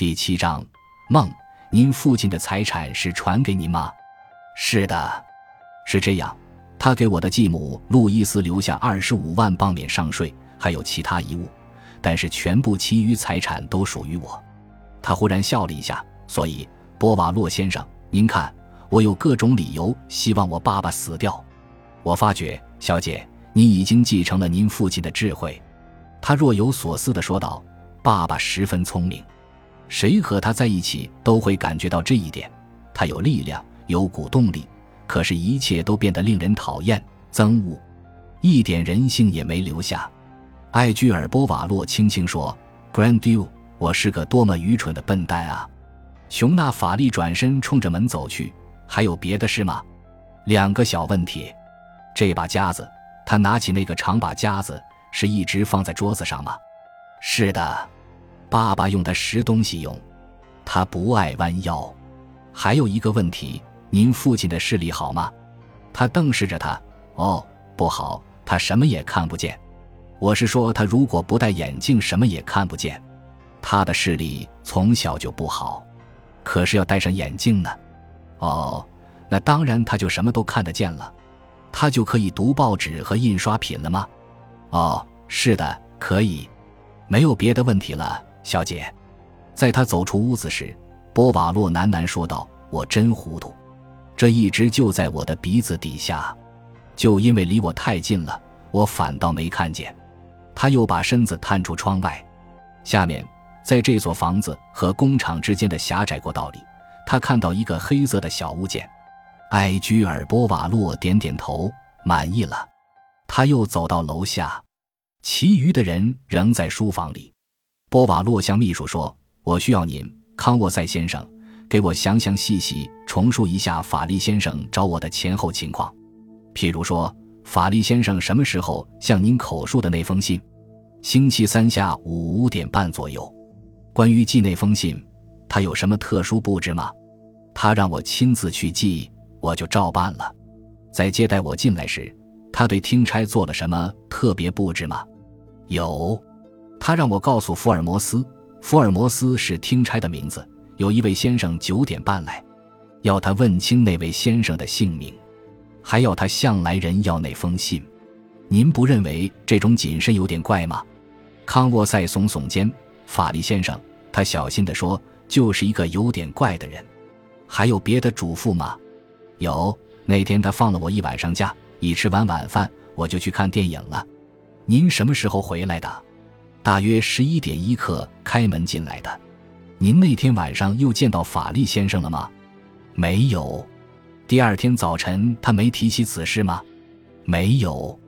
第七章，梦。您父亲的财产是传给您吗？是的，是这样。他给我的继母路易斯留下二十五万镑免上税，还有其他遗物，但是全部其余财产都属于我。他忽然笑了一下。所以，波瓦洛先生，您看，我有各种理由希望我爸爸死掉。我发觉，小姐，你已经继承了您父亲的智慧。他若有所思地说道：“爸爸十分聪明。”谁和他在一起都会感觉到这一点，他有力量，有股动力，可是，一切都变得令人讨厌、憎恶，一点人性也没留下。艾居尔·波瓦洛轻轻说：“Grand Du，我是个多么愚蠢的笨蛋啊！”熊娜·法利转身冲着门走去。还有别的事吗？两个小问题。这把夹子，他拿起那个长把夹子，是一直放在桌子上吗？是的。爸爸用它拾东西用，他不爱弯腰。还有一个问题，您父亲的视力好吗？他瞪视着他。哦，不好，他什么也看不见。我是说，他如果不戴眼镜，什么也看不见。他的视力从小就不好，可是要戴上眼镜呢。哦，那当然，他就什么都看得见了。他就可以读报纸和印刷品了吗？哦，是的，可以。没有别的问题了。小姐，在他走出屋子时，波瓦洛喃喃说道：“我真糊涂，这一直就在我的鼻子底下，就因为离我太近了，我反倒没看见。”他又把身子探出窗外，下面，在这所房子和工厂之间的狭窄过道里，他看到一个黑色的小物件。埃居尔·波瓦洛点点头，满意了。他又走到楼下，其余的人仍在书房里。波瓦洛向秘书说：“我需要您，康沃塞先生，给我详详细细重述一下法利先生找我的前后情况。譬如说，法利先生什么时候向您口述的那封信？星期三下午五点半左右。关于寄那封信，他有什么特殊布置吗？他让我亲自去寄，我就照办了。在接待我进来时，他对听差做了什么特别布置吗？有。”他让我告诉福尔摩斯，福尔摩斯是听差的名字。有一位先生九点半来，要他问清那位先生的姓名，还要他向来人要那封信。您不认为这种谨慎有点怪吗？康沃塞耸耸肩。法利先生，他小心地说，就是一个有点怪的人。还有别的嘱咐吗？有。那天他放了我一晚上假，一吃完晚饭，我就去看电影了。您什么时候回来的？大约十一点一刻开门进来的，您那天晚上又见到法利先生了吗？没有。第二天早晨他没提起此事吗？没有。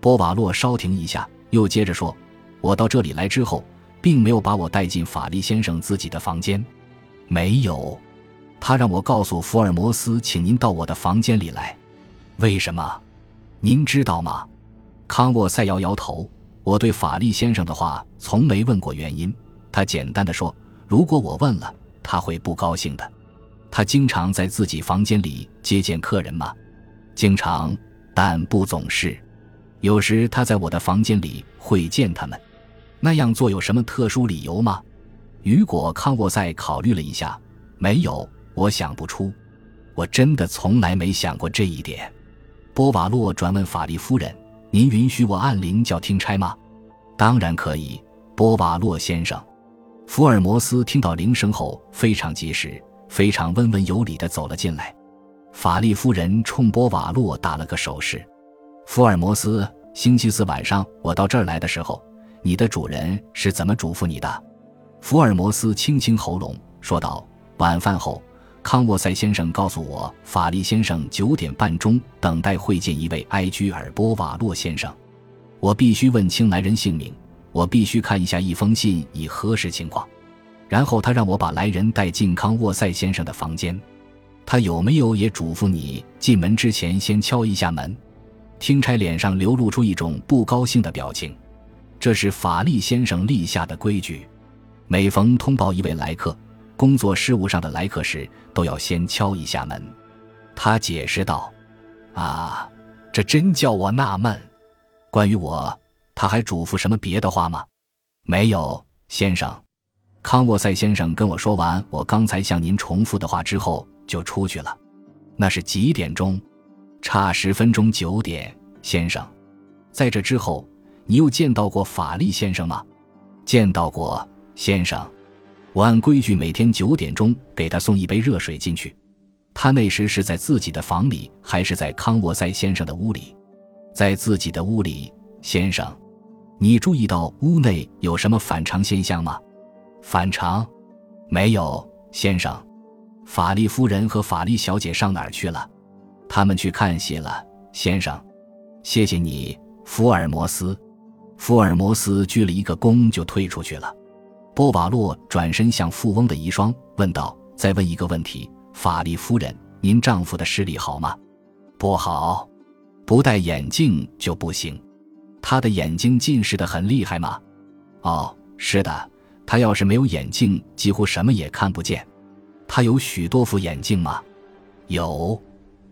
波瓦洛稍停一下，又接着说：“我到这里来之后，并没有把我带进法利先生自己的房间。没有。他让我告诉福尔摩斯，请您到我的房间里来。为什么？您知道吗？”康沃塞摇摇头。我对法利先生的话从没问过原因，他简单的说：“如果我问了，他会不高兴的。”他经常在自己房间里接见客人吗？经常，但不总是。有时他在我的房间里会见他们。那样做有什么特殊理由吗？雨果·康沃塞考虑了一下，没有，我想不出。我真的从来没想过这一点。波瓦洛转问法利夫人。您允许我按铃叫听差吗？当然可以，波瓦洛先生。福尔摩斯听到铃声后非常及时，非常温文有礼地走了进来。法利夫人冲波瓦洛打了个手势。福尔摩斯，星期四晚上我到这儿来的时候，你的主人是怎么嘱咐你的？福尔摩斯清清喉咙说道：“晚饭后。”康沃塞先生告诉我，法利先生九点半钟等待会见一位埃居尔·波瓦洛先生。我必须问清来人姓名，我必须看一下一封信以核实情况。然后他让我把来人带进康沃塞先生的房间。他有没有也嘱咐你进门之前先敲一下门？听差脸上流露出一种不高兴的表情。这是法利先生立下的规矩，每逢通报一位来客。工作事务上的来客时，都要先敲一下门。他解释道：“啊，这真叫我纳闷。关于我，他还嘱咐什么别的话吗？”“没有，先生。”康沃塞先生跟我说完我刚才向您重复的话之后，就出去了。那是几点钟？差十分钟，九点，先生。在这之后，你又见到过法利先生吗？见到过，先生。我按规矩每天九点钟给他送一杯热水进去。他那时是在自己的房里，还是在康沃塞先生的屋里？在自己的屋里，先生。你注意到屋内有什么反常现象吗？反常？没有，先生。法利夫人和法利小姐上哪儿去了？他们去看戏了，先生。谢谢你，福尔摩斯。福尔摩斯鞠了一个躬就退出去了。波瓦洛转身向富翁的遗孀问道：“再问一个问题，法利夫人，您丈夫的视力好吗？不好，不戴眼镜就不行。他的眼睛近视的很厉害吗？哦，是的。他要是没有眼镜，几乎什么也看不见。他有许多副眼镜吗？有。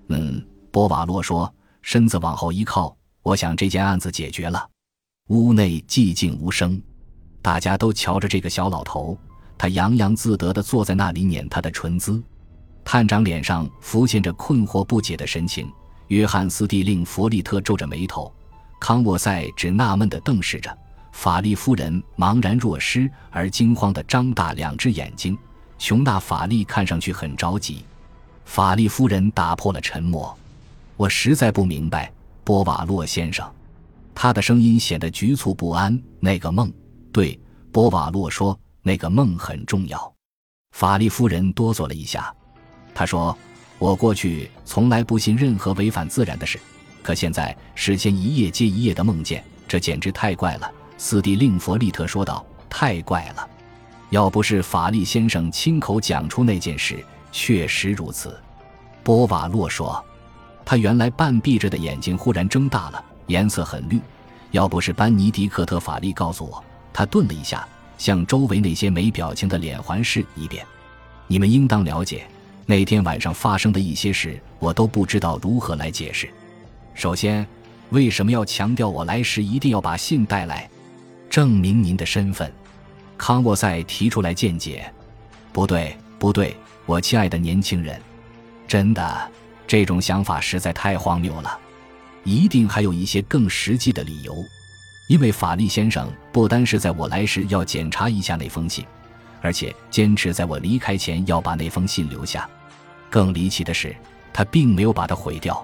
嗯，波瓦洛说，身子往后一靠。我想这件案子解决了。屋内寂静无声。大家都瞧着这个小老头，他洋洋自得地坐在那里捻他的唇姿。探长脸上浮现着困惑不解的神情。约翰斯蒂令弗利特皱着眉头，康沃塞只纳闷地瞪视着。法利夫人茫然若失而惊慌地张大两只眼睛。琼娜·法利看上去很着急。法利夫人打破了沉默：“我实在不明白，波瓦洛先生。”他的声音显得局促不安。那个梦。对，波瓦洛说：“那个梦很重要。”法利夫人哆嗦了一下，她说：“我过去从来不信任何违反自然的事，可现在事先一夜接一夜的梦见，这简直太怪了。”斯蒂令佛利特说道：“太怪了，要不是法利先生亲口讲出那件事，确实如此。”波瓦洛说：“他原来半闭着的眼睛忽然睁大了，颜色很绿。要不是班尼迪克特·法利告诉我。”他顿了一下，向周围那些没表情的脸环视一遍。你们应当了解，那天晚上发生的一些事，我都不知道如何来解释。首先，为什么要强调我来时一定要把信带来，证明您的身份？康沃塞提出来见解。不对，不对，我亲爱的年轻人，真的，这种想法实在太荒谬了。一定还有一些更实际的理由。因为法利先生不单是在我来时要检查一下那封信，而且坚持在我离开前要把那封信留下。更离奇的是，他并没有把它毁掉。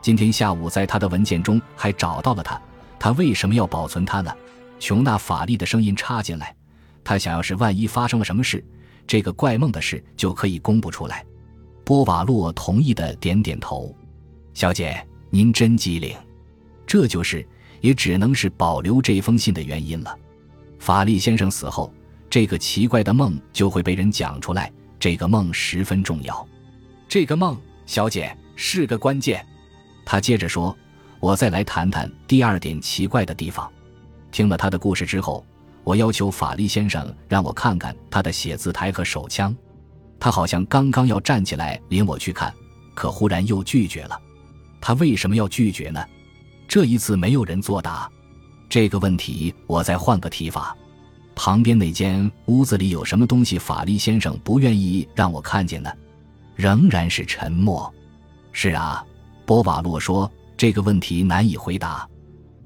今天下午在他的文件中还找到了它。他为什么要保存它呢？琼娜·法利的声音插进来。他想要是万一发生了什么事，这个怪梦的事就可以公布出来。波瓦洛同意的点点头。小姐，您真机灵。这就是。也只能是保留这封信的原因了。法利先生死后，这个奇怪的梦就会被人讲出来。这个梦十分重要。这个梦，小姐是个关键。他接着说：“我再来谈谈第二点奇怪的地方。”听了他的故事之后，我要求法利先生让我看看他的写字台和手枪。他好像刚刚要站起来领我去看，可忽然又拒绝了。他为什么要拒绝呢？这一次没有人作答，这个问题我再换个提法。旁边那间屋子里有什么东西？法利先生不愿意让我看见呢？仍然是沉默。是啊，波瓦洛说这个问题难以回答，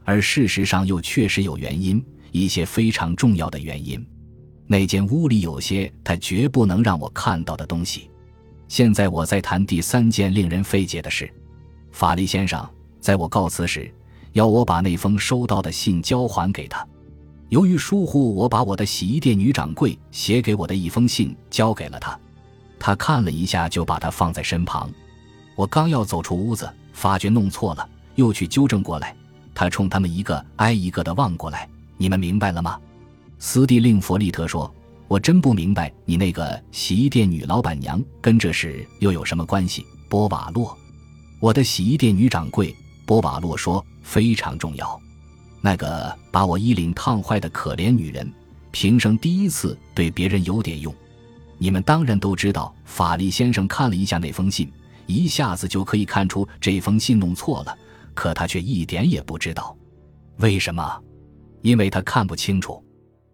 而事实上又确实有原因，一些非常重要的原因。那间屋里有些他绝不能让我看到的东西。现在我在谈第三件令人费解的事，法利先生。在我告辞时，要我把那封收到的信交还给他。由于疏忽，我把我的洗衣店女掌柜写给我的一封信交给了他。他看了一下，就把它放在身旁。我刚要走出屋子，发觉弄错了，又去纠正过来。他冲他们一个挨一个的望过来。你们明白了吗？斯蒂令弗利特说：“我真不明白，你那个洗衣店女老板娘跟这事又有什么关系？”波瓦洛，我的洗衣店女掌柜。波瓦洛说：“非常重要，那个把我衣领烫坏的可怜女人，平生第一次对别人有点用。你们当然都知道，法利先生看了一下那封信，一下子就可以看出这封信弄错了，可他却一点也不知道，为什么？因为他看不清楚。”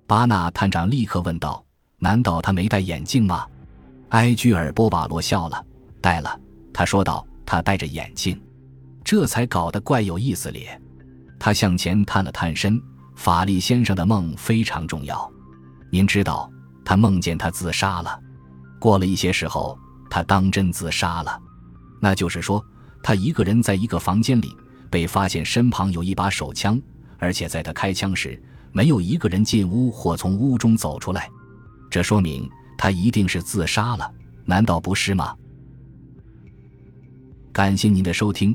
巴纳探长立刻问道：“难道他没戴眼镜吗？埃居尔·波瓦罗笑了，戴了。他说道：“他戴着眼镜，这才搞得怪有意思咧。”他向前探了探身。法力先生的梦非常重要。您知道，他梦见他自杀了。过了一些时候，他当真自杀了。那就是说，他一个人在一个房间里，被发现身旁有一把手枪，而且在他开枪时，没有一个人进屋或从屋中走出来。这说明他一定是自杀了，难道不是吗？感谢您的收听，